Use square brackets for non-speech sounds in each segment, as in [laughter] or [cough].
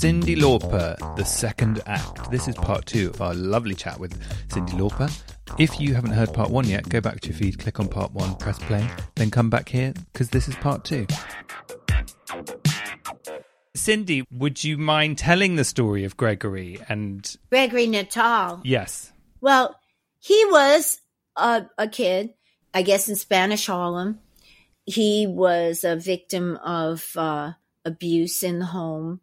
Cyndi Lauper, the second act. This is part two of our lovely chat with Cyndi Lauper. If you haven't heard part one yet, go back to your feed, click on part one, press play, then come back here because this is part two. Cyndi, would you mind telling the story of Gregory and Gregory Natal. yes, Well, he was a, a kid, I guess in Spanish Harlem. He was a victim of uh, abuse in the home.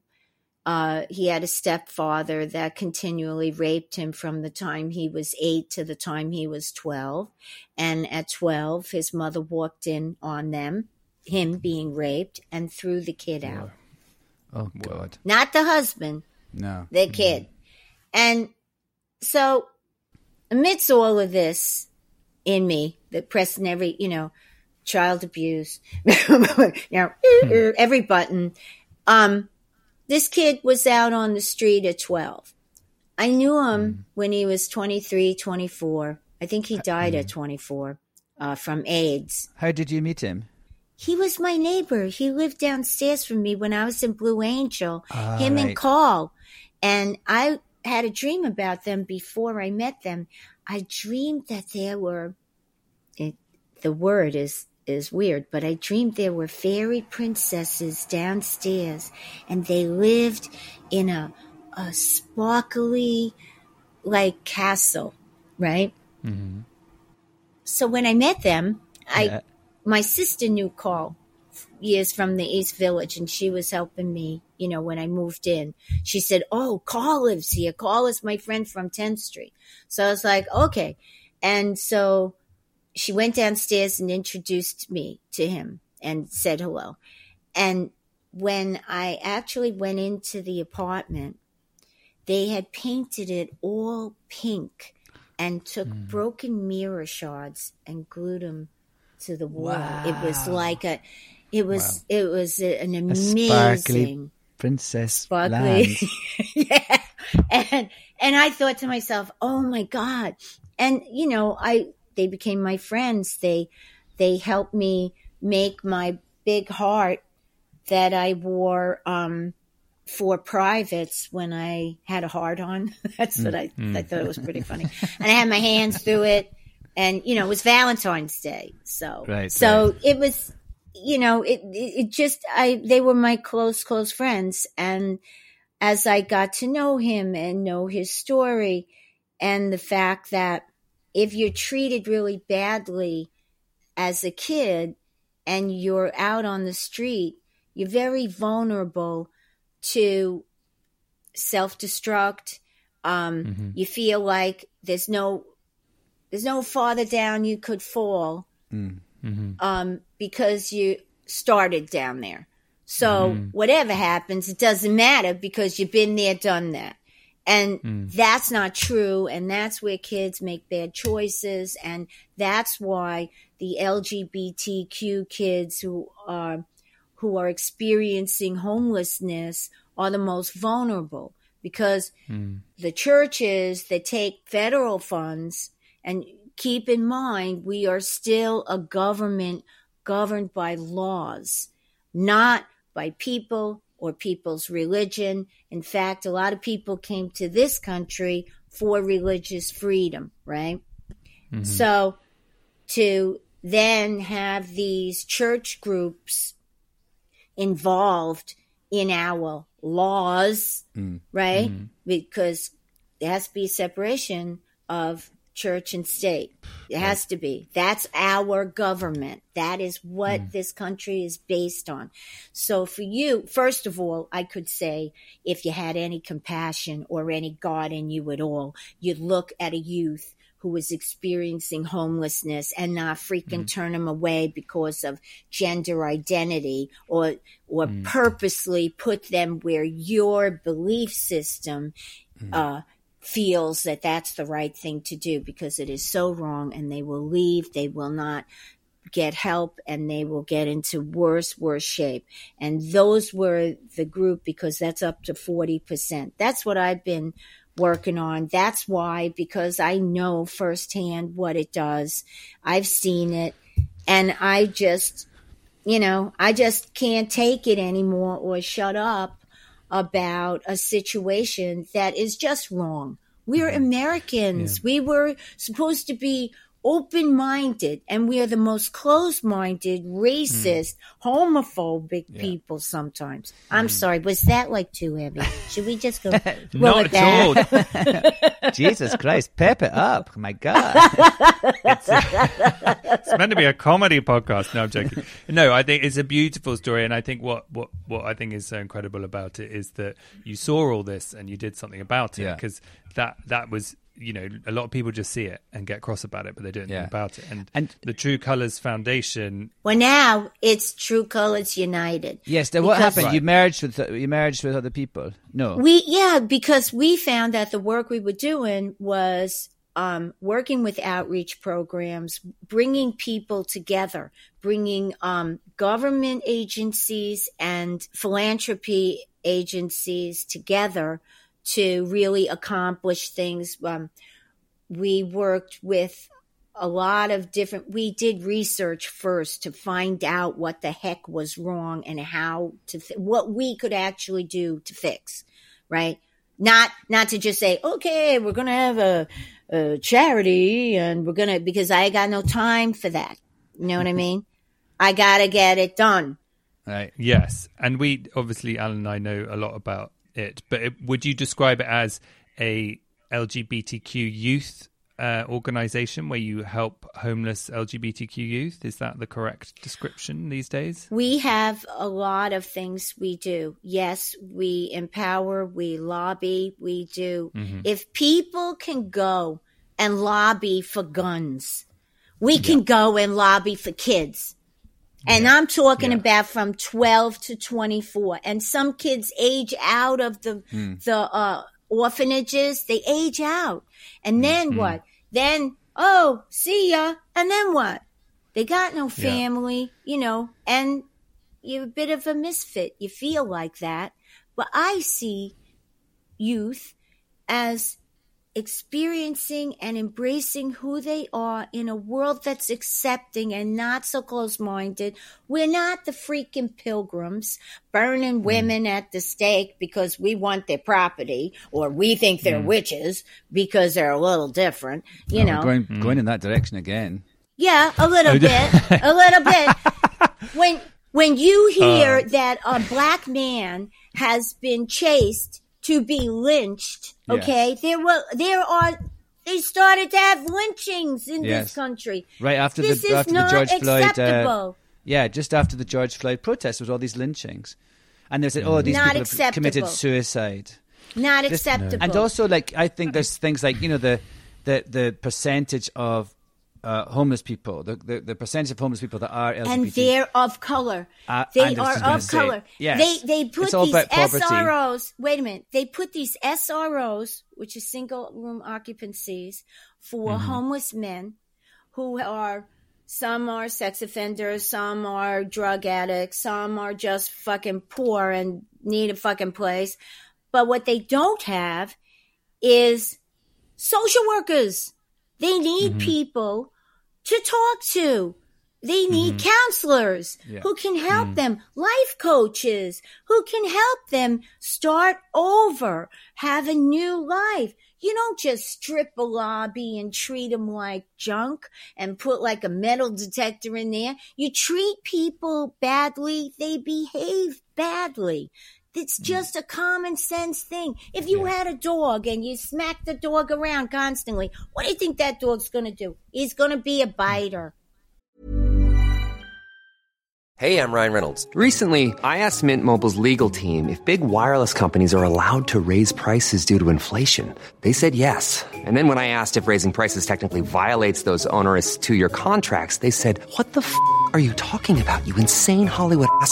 Uh, he had a stepfather that continually raped him from the time he was eight to the time he was 12. And at 12, his mother walked in on them, him being raped, and threw the kid out. Oh God, Not the husband, no. the kid. And so, amidst all of this in me, the pressing every, you know, child abuse, [laughs] you know, every button, um, this kid was out on the street at 12. I knew him when he was 23, 24. I think he died at 24 uh, from AIDS. How did you meet him? He was my neighbor. He lived downstairs from me when I was in Blue Angel. Ah, him and right. Carl. And I had a dream about them before I met them. I dreamed that there were it, the word is is weird, but I dreamed there were fairy princesses downstairs and they lived in a a sparkly like castle, right? Mm-hmm. So when I met them, I Yeah. my sister knew Carl years from the East Village, and she was helping me. You know, when I moved in, she said, "Oh, Carl lives here. Carl is my friend from 10th Street." So I was like, "Okay," and so she went downstairs and introduced me to him and said hello. And when I actually went into the apartment, they had painted it all pink and took broken mirror shards and glued them to the wall. It was like a, it was, it was an amazing princess sparkly. [laughs] yeah. And and I thought to myself, "Oh my god." And you know, I they became my friends. They they helped me make my big heart that I wore um for privates when I had a heart on. [laughs] That's what I I thought it was pretty funny. And I had my hands through it and you know, it was Valentine's Day. So Right, so it was you know, it, it it just I they were my close close friends and as I got to know him and know his story and the fact that if you're treated really badly as a kid and you're out on the street, you're very vulnerable to self destruct. Um, You feel like there's no there's no farther down you could fall um, because you started down there. So whatever happens, it doesn't matter because you've been there, done that. And mm. that's not true. And that's where kids make bad choices. And that's why the LGBTQ kids who are, who are experiencing homelessness are the most vulnerable because mm. the churches that take federal funds and keep in mind we are still a government governed by laws, not by people or people's religion. In fact, a lot of people came to this country for religious freedom, right? Mm-hmm. So to then have these church groups involved in our laws, mm. right? Mm-hmm. Because there has to be separation of church and state. It has to be. That's our government. That is what mm. this country is based on. So for you, first of all, I could say if you had any compassion or any God in you at all, you'd look at a youth who is experiencing homelessness and not freaking mm. turn them away because of gender identity or or mm. purposely put them where your belief system uh, feels that that's the right thing to do because it is so wrong and they will leave. They will not get help and they will get into worse worse shape. And those were the group because that's up to 40% that's what i've been working on. That's why because i know firsthand what it does. I've seen it. And i just you know i just can't take it anymore or shut up about a situation that is just wrong. We're mm-hmm. Americans. We were supposed to be open minded, and we are the most closed minded, racist, mm. homophobic people sometimes. I'm mm. sorry. Was that like too heavy? Should we just go? [laughs] roll Not it at back? all. [laughs] Jesus Christ, pep it up. My God. [laughs] it's meant to be a comedy podcast. No, I'm joking. No, I think it's a beautiful story, and I think what what what I think is so incredible about it is that you saw all this and you did something about it Yeah. because that that was. You know, a lot of people just see it and get cross about it, but they don't Yeah. think about it. And, And- the True Colors Foundation, Well, now it's True Colors United. yes, then what Because- happened? You merged with you merged with other people. No. We yeah, because we found that the work we were doing was um, working with outreach programs, bringing people together, bringing um, government agencies and philanthropy agencies together to really accomplish things. Um, we worked with a lot of different we did research first to find out what the heck was wrong and how to what we could actually do to fix right? Not not to just say okay we're gonna have a, a charity and we're gonna because i got no time for that. You know what i mean? I gotta get it done. Right. Yes, and we obviously Alan and I know a lot about it, but it, would you describe it as a LGBTQ youth uh, organization where you help homeless LGBTQ youth? Is that the correct description these days? We have a lot of things we do. Yes, we empower, we lobby, we do. If people can go and lobby for guns, we can go and lobby for kids. And I'm talking Yeah. about from 12 to 24. And some kids age out of the, hmm. the, uh, orphanages. They age out. And hmm. then hmm. what? Then, oh, see ya. And then what? They got no family, you know, and you're a bit of a misfit. You feel like that. But I see youth as experiencing and embracing who they are in a world that's accepting and not so close minded. We're not the freaking pilgrims burning mm. women at the stake because we want their property or we think they're mm. witches because they're a little different, you Oh, know. we're going mm. going in that direction again. Yeah, a little [laughs] bit, a little bit. When when you [laughs] uh. hear that a black man has been chased to be lynched, Yeah. okay, there were there are they started to have lynchings in Yes. this country. Right after This the is after the not George Floyd. Uh, yeah, just after the George Floyd protest was all these lynchings, and they said, "Oh, these Not people have committed suicide." Not This- acceptable. And also, like I think there's things like you know the the the percentage of uh, homeless people, the, the the percentage of homeless people that are LGBT. and they're of color. Uh, they and I was are of say, color. yes. They they put these. SROs. Wait a minute. They put these SROs, which is single room occupancies, for Mm-hmm. homeless men who are some are sex offenders, some are drug addicts, some are just fucking poor and need a fucking place. But what they don't have is social workers. They need Mm-hmm. people to talk to. They need mm-hmm. counselors Yeah. who can help mm-hmm. them, life coaches who can help them start over, have a new life. You don't just strip a lobby and treat them like junk and put like a metal detector in there. You treat people badly, they behave badly. It's mm. just a common sense thing. If you had a dog and you smack the dog around constantly, what do you think that dog's going to do? He's going to be a mm. biter. Hey, I'm Ryan Reynolds. Recently, I asked Mint Mobile's legal team if big wireless companies are allowed to raise prices due to inflation. They said yes. And then when I asked if raising prices technically violates those onerous two year contracts, they said, What the f are you talking about, you insane Hollywood ass?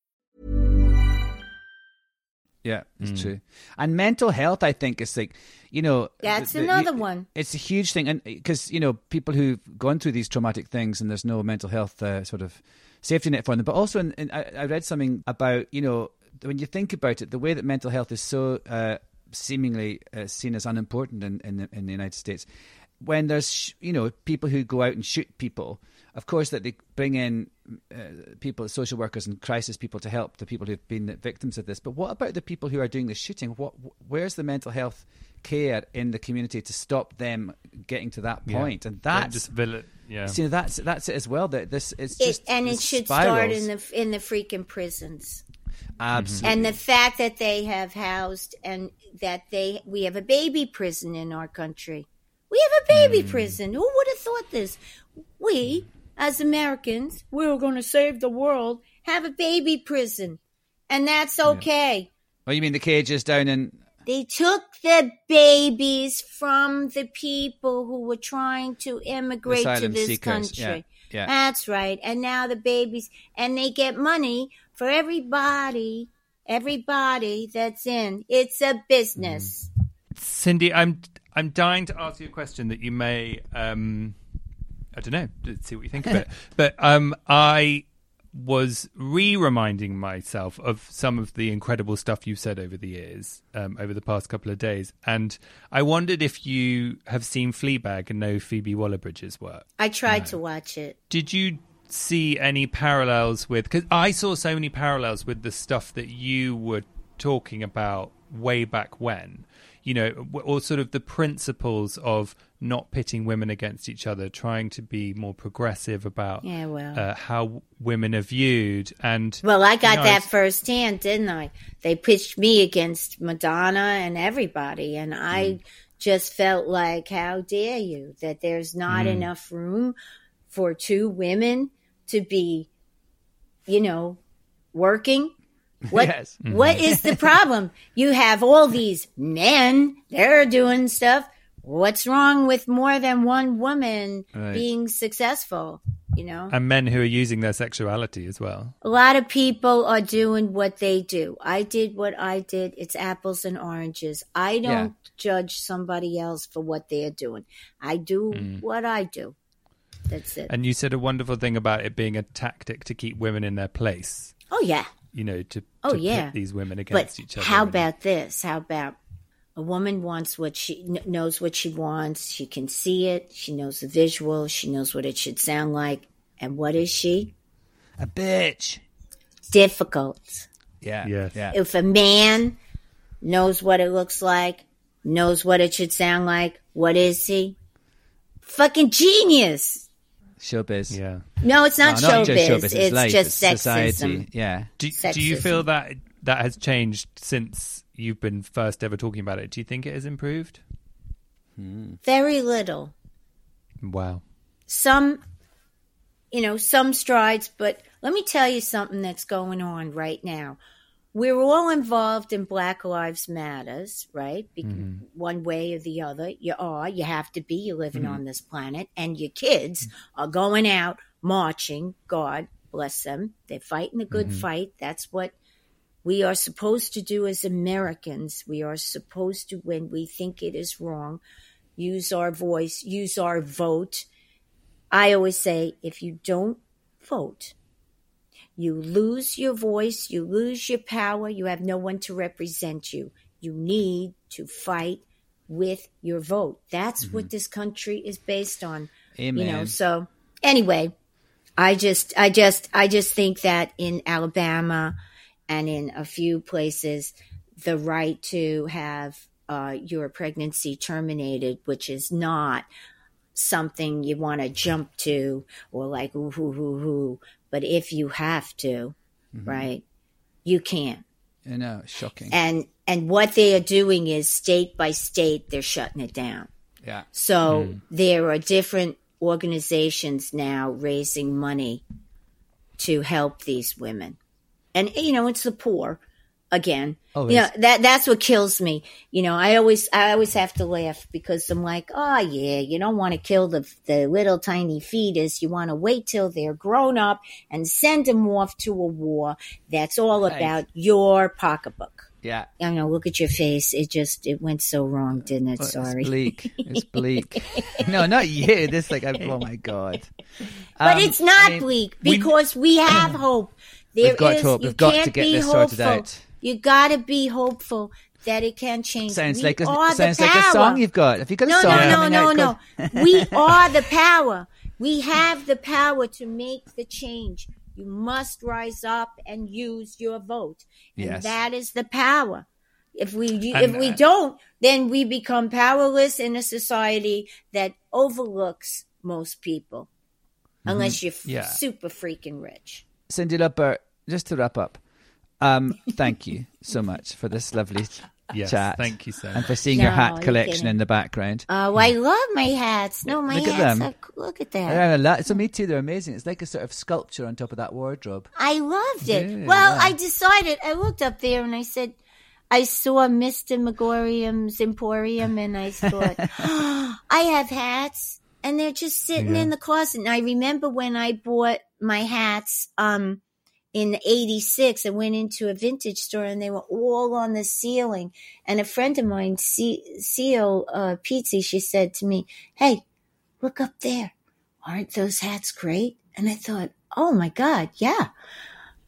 Yeah, it's true. And mental health, I think, is like, you know, That's the- the- another you- one. It's a huge thing, and because you know, people who've gone through these traumatic things, and there's no mental health uh, sort of safety net for them. But also, in, in, I, I read something about you know, when you think about it, the way that mental health is so uh, seemingly uh, seen as unimportant in, in the, in the United States. When there's sh- you know people who go out and shoot people, of course that they bring in uh, people, social workers and crisis people to help the people who've been victims of this. But what about the people who are doing the shooting? What where's the mental health care in the community to stop them getting to that Yeah. point? And Don't that's just villain. Yeah. see that's that's it as well. That this is It, just and it should spirals. start in the in the freaking prisons. absolutely And the fact that they have housed and that they we have a baby prison in our country. We have a baby prison. Who would have thought this? We, as Americans, we're going to save the world, have a baby prison. And that's okay. Oh, you mean the cages down in? They took the babies from the people who were trying to immigrate to this seekers, country. yeah, yeah. That's right. And now the babies, and they get money for everybody, everybody that's in. It's a business. Cyndi, I'm I'm dying to ask you a question that you may um I don't know, let's see what you think of it. [laughs] But um I was re-reminding myself of some of the incredible stuff you've said over the years, um, over the past couple of days, and I wondered if you have seen Fleabag and know Phoebe Waller-Bridge's work. I tried to watch it. Did you see any parallels with? Because I saw so many parallels with the stuff that you were talking about way back when. You know, or sort of the principles of not pitting women against each other, trying to be more progressive about Yeah, well. uh, how women are viewed. And Well, I got you know, that it's- firsthand, didn't I? They pitched me against Madonna and everybody, and I Mm. just felt like, how dare you? That there's not Mm. enough room for two women to be, you know, working. What [laughs] Yes. what Mm-hmm. is the problem? You have all these men, they're doing stuff. What's wrong with more than one woman Right. being successful? You know? and men who are using their sexuality as well. A lot of people are doing what they do. I did what I did. It's apples and oranges. I don't judge somebody else for what they're doing. I do hmm. what I do. That's it. And you said a wonderful thing about it being a tactic to keep women in their place. oh yeah. You know, to, Oh yeah. pit these women But against each other. how about this? How about a woman wants what she knows what she wants. She can see it. She knows the visual. She knows what it should sound like. And what is she? A bitch. Difficult. Yeah. Yes. Yeah. if a man knows what it looks like, knows what it should sound like, what is he? Fucking genius. Showbiz. Yeah. No, it's not No, not showbiz. just showbiz. It's, It's, life. just it's sexism. society. Yeah. Do, do you feel that that has changed since you've been first ever talking about it? Do you think it has improved? Hmm. Very little. Wow. Some, you know, some strides, but let me tell you something that's going on right now. We're all involved in Black Lives Matters, right? Be- mm-hmm. One way or the other. You are. You have to be. You're living mm-hmm. on this planet. And your kids are going out marching. God bless them. They're fighting a good mm-hmm. fight. That's what we are supposed to do as Americans. We are supposed to, when we think it is wrong, use our voice, use our vote. I always say if you don't vote, you lose your voice, you lose your power, you have no one to represent you. You need to fight with your vote. That's what mm-hmm. this country is based on. You know, Amen. so anyway, I just I just I just think that in Alabama and in a few places the right to have uh, your pregnancy terminated, which is not something you want to jump to or like ooh hoo hoo hoo. But if you have to, right, you can't. I know, shocking. And and what they are doing is state by state they're shutting it down. yeah. So there are different organizations now raising money to help these women. And you know, it's the poor again. Always. You know, that that's what kills me. You know, I always I always have to laugh because I'm like, "Oh yeah, you don't want to kill the the little tiny fetus. You want to wait till they're grown up and send them off to a war that's all Right. about your pocketbook." Yeah. I know, look at your face. It just it went so wrong, didn't it? Well, Sorry. It's bleak. It's [laughs] bleak. no, not you. This like, oh my god. But Um, it's not I mean, bleak because we, have [clears throat] hope. There We've got is- hope. You We've got to get be this hopeful. sorted out. You got to be hopeful that it can change. Sounds we like a, sounds like a song you've got. Have you got a No, song? no, no, no, no. called- we [laughs] are the power. We have the power to make the change. You must rise up and use your vote. And Yes. that is the power. If we And, if we uh, don't, then we become powerless in a society that overlooks most people, unless you're Yeah. super freaking rich. Cyndi Lauper, just to wrap up, um, thank you so [laughs] much for this lovely Yes, chat. thank you so And much. for seeing your hat collection kidding. in the background. Oh, I love my hats. No, my Look at them. Are, look at that. So me too. They're amazing. It's like a sort of sculpture on top of that wardrobe. I loved it. Yeah, well, yeah. I decided. I looked up there and I said, I saw Mr. Magorium's Emporium, and I thought, [laughs] I have hats, and they're just sitting in the closet. And I remember when I bought my hats, um, in '86, I went into a vintage store, and they were all on the ceiling. And a friend of mine, C- Seal uh, Pizzi, she said to me, "Hey, look up there. Aren't those hats great?" And I thought, "Oh my god, yeah."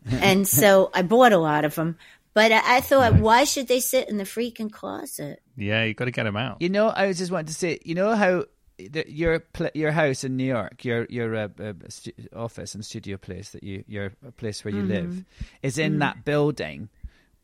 [laughs] and so I bought a lot of them. But I, I thought, why should they sit in the freaking closet? Yeah, you got to get them out. You know, I was just wanting to say, you know how the, your your house in New York, your your uh, uh, stu- office and studio place that you your place where you live, is in that building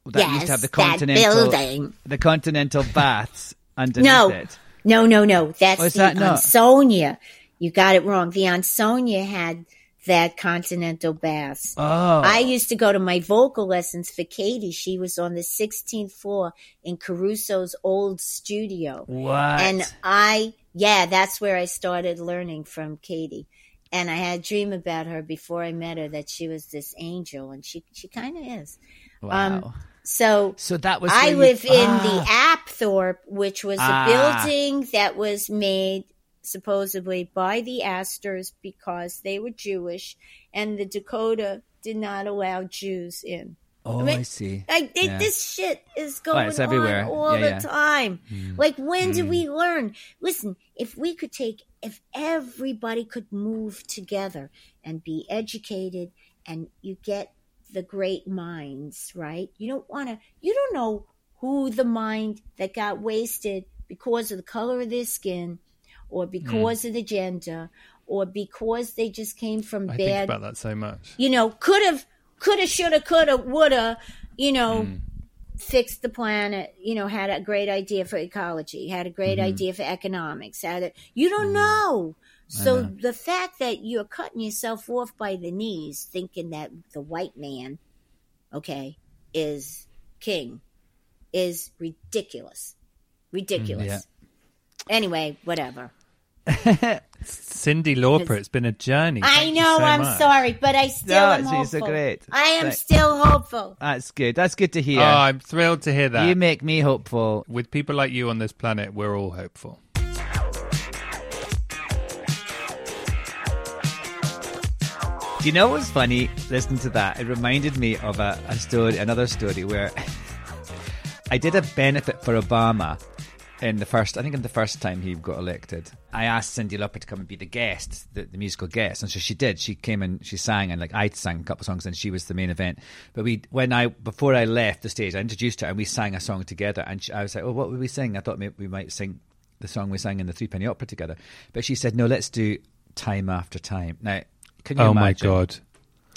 that used to have the Mm-hmm. Yes, continental building. the continental [laughs] baths underneath No, it. no, no, no. That's Oh, the that? Ansonia. You got it wrong. The Ansonia had that continental baths. Oh, I used to go to my vocal lessons for Katie. She was on the 16th floor in Caruso's old studio. what? And I, yeah, that's where I started learning from Katie. And I had a dream about her before I met her that she was this angel, and she she kind of is. wow. um, So so that was I where you- live in Ah. the Apthorpe, which was Ah. a building that was made supposedly by the Astors because they were Jewish, and the Dakota did not allow Jews in. Oh, mean, I see. Like Yeah. this shit is going everywhere. on all Yeah, the yeah. time. Hmm. Like when do we learn? Listen, if we could take, if everybody could move together and be educated, and you get the great minds, right? You don't want to. You don't know who the mind that got wasted because of the color of their skin, or Hmm. because of the gender, or because they just came from I think about that so much. you know, could have, could have, should have, could have, would have, you know, hmm. fixed the planet, you know, had a great idea for ecology, had a great hmm. idea for economics, had a, you don't hmm. know. So the fact that you're cutting yourself off by the knees, thinking that the white man, okay, is king, is ridiculous. Ridiculous. yeah. Anyway, whatever. [laughs] Cyndi Lauper, it's been a journey. I Thank know, so I'm much. sorry, but I still No, am hopeful. it's so great. I am Thank- still hopeful. That's good. That's good to hear. Oh, I'm thrilled to hear that. you make me hopeful. With people like you on this planet, we're all hopeful. Do you know what's funny? Listening to that, it reminded me of a, a story, another story where [laughs] I did a benefit for Obama in the first, I think in the first time he got elected. I asked Cyndi Lauper to come and be the guest, the, the musical guest, and so she did. She came and she sang, and like I sang a couple of songs, and she was the main event. But we, when I before I left the stage, I introduced her, and we sang a song together. And she, I was like, "Oh, what would we sing?" I thought maybe we might sing the song we sang in the Three Penny Opera together. But she said, "No, let's do Time After Time." Now, can you Oh imagine? my god.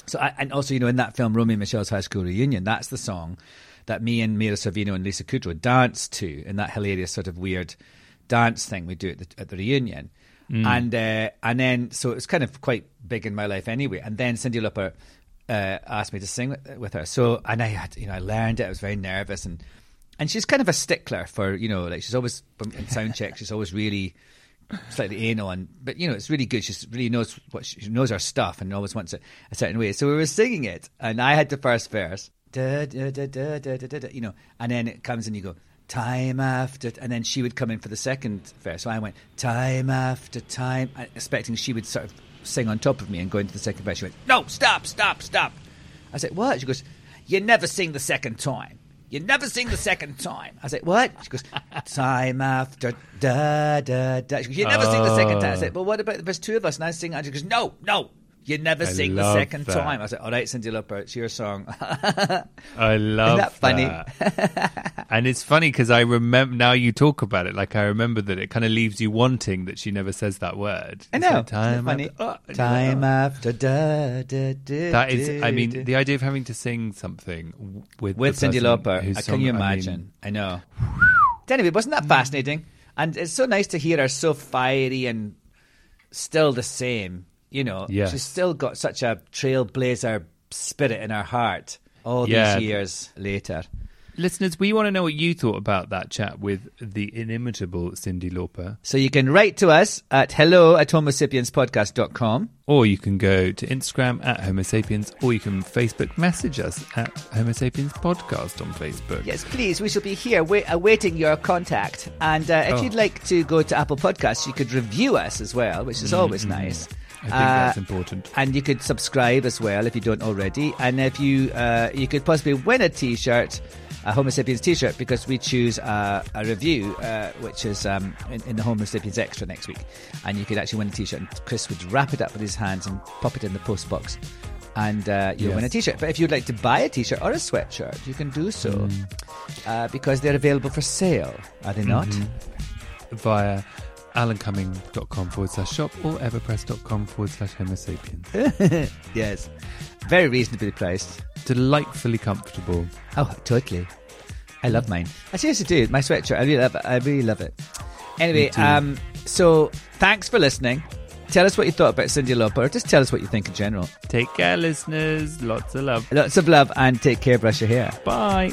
So, I, and also, you know, in that film, Romy and Michele's High School Reunion, that's the song that me and Mira Sorvino and Lisa Kudrow danced to in that hilarious sort of weird dance thing we do at the, at the reunion. And uh, and then, so it was kind of quite big in my life anyway. And then Cyndi Lauper uh, asked me to sing with, with her. So, and I had, you know, I learned it. I was very nervous, and and she's kind of a stickler for, you know, like she's always in sound check. She's always really slightly anal, and but you know, it's really good. She really knows what she knows her stuff, and always wants it a certain way. So we were singing it, and I had the first verse, da, da, da, da, da, da, da, you know, and then it comes and you go. Time after, and then she would come in for the second verse. So I went time after time, expecting she would sort of sing on top of me and go into the second verse. She went, "No, stop, stop, stop." I said, "What?" She goes, "You never sing the second time. You never sing the second time." I said, "What?" She goes, "Time after da da da." She goes, "You never sing the second time." I said, "Well, what about there's two of us and I sing?" And she goes, "No, no." You never I sing the second that. time. I said, "All right, Cyndi Lauper, it's your song." [laughs] I love that funny? that. and it's funny because I remember now you talk about it. Like I remember that it kind of leaves you wanting that she never says that word. I know. like, time funny. after- oh, and you're like, time oh. after da da da. That is, I mean, the idea of having to sing something with with Cyndi Lauper. song- Can you I mean, imagine? I, know. [sighs] Anyway, wasn't that fascinating? And it's so nice to hear her so fiery and still the same. You know, Yes. she's still got such a trailblazer spirit in her heart all Yeah. these years later. listeners, we want to know what you thought about that chat with the inimitable Cyndi Lauper. So you can write to us at hello at homosapienspodcast.com. Or you can go to Instagram at Homo Sapiens, or you can Facebook message us at Homo Sapiens Podcast on Facebook. Yes, please. We shall be here wait, awaiting your contact. And uh, if Oh. you'd like to go to Apple Podcasts, you could review us as well, which is always nice. I think Uh, that's important. and you could subscribe as well if you don't already. And if you uh, you could possibly win a T-shirt, a Homo Sapiens T-shirt, because we choose uh, a review, uh, which is um, in, in the Homo Sapiens Extra next week, and you could actually win a T-shirt. And Chris would wrap it up with his hands and pop it in the post box. And uh, you'll Yes. win a T-shirt. But if you'd like to buy a T-shirt or a sweatshirt, you can do so Mm. uh, because they're available for sale. Are they not? Mm-hmm. Via alancumming.com forward slash shop or everpress.com forward slash Homo Sapiens. [laughs] Yes, very reasonably priced. Delightfully comfortable. Oh, totally. I love mine. I seriously do. My sweatshirt. I really love it. I really love it. Anyway, um, so thanks for listening. Tell us what you thought about Cyndi Lauper, or just tell us what you think in general. Take care, listeners. Lots of love. Lots of love and take care. Brush your hair. Bye.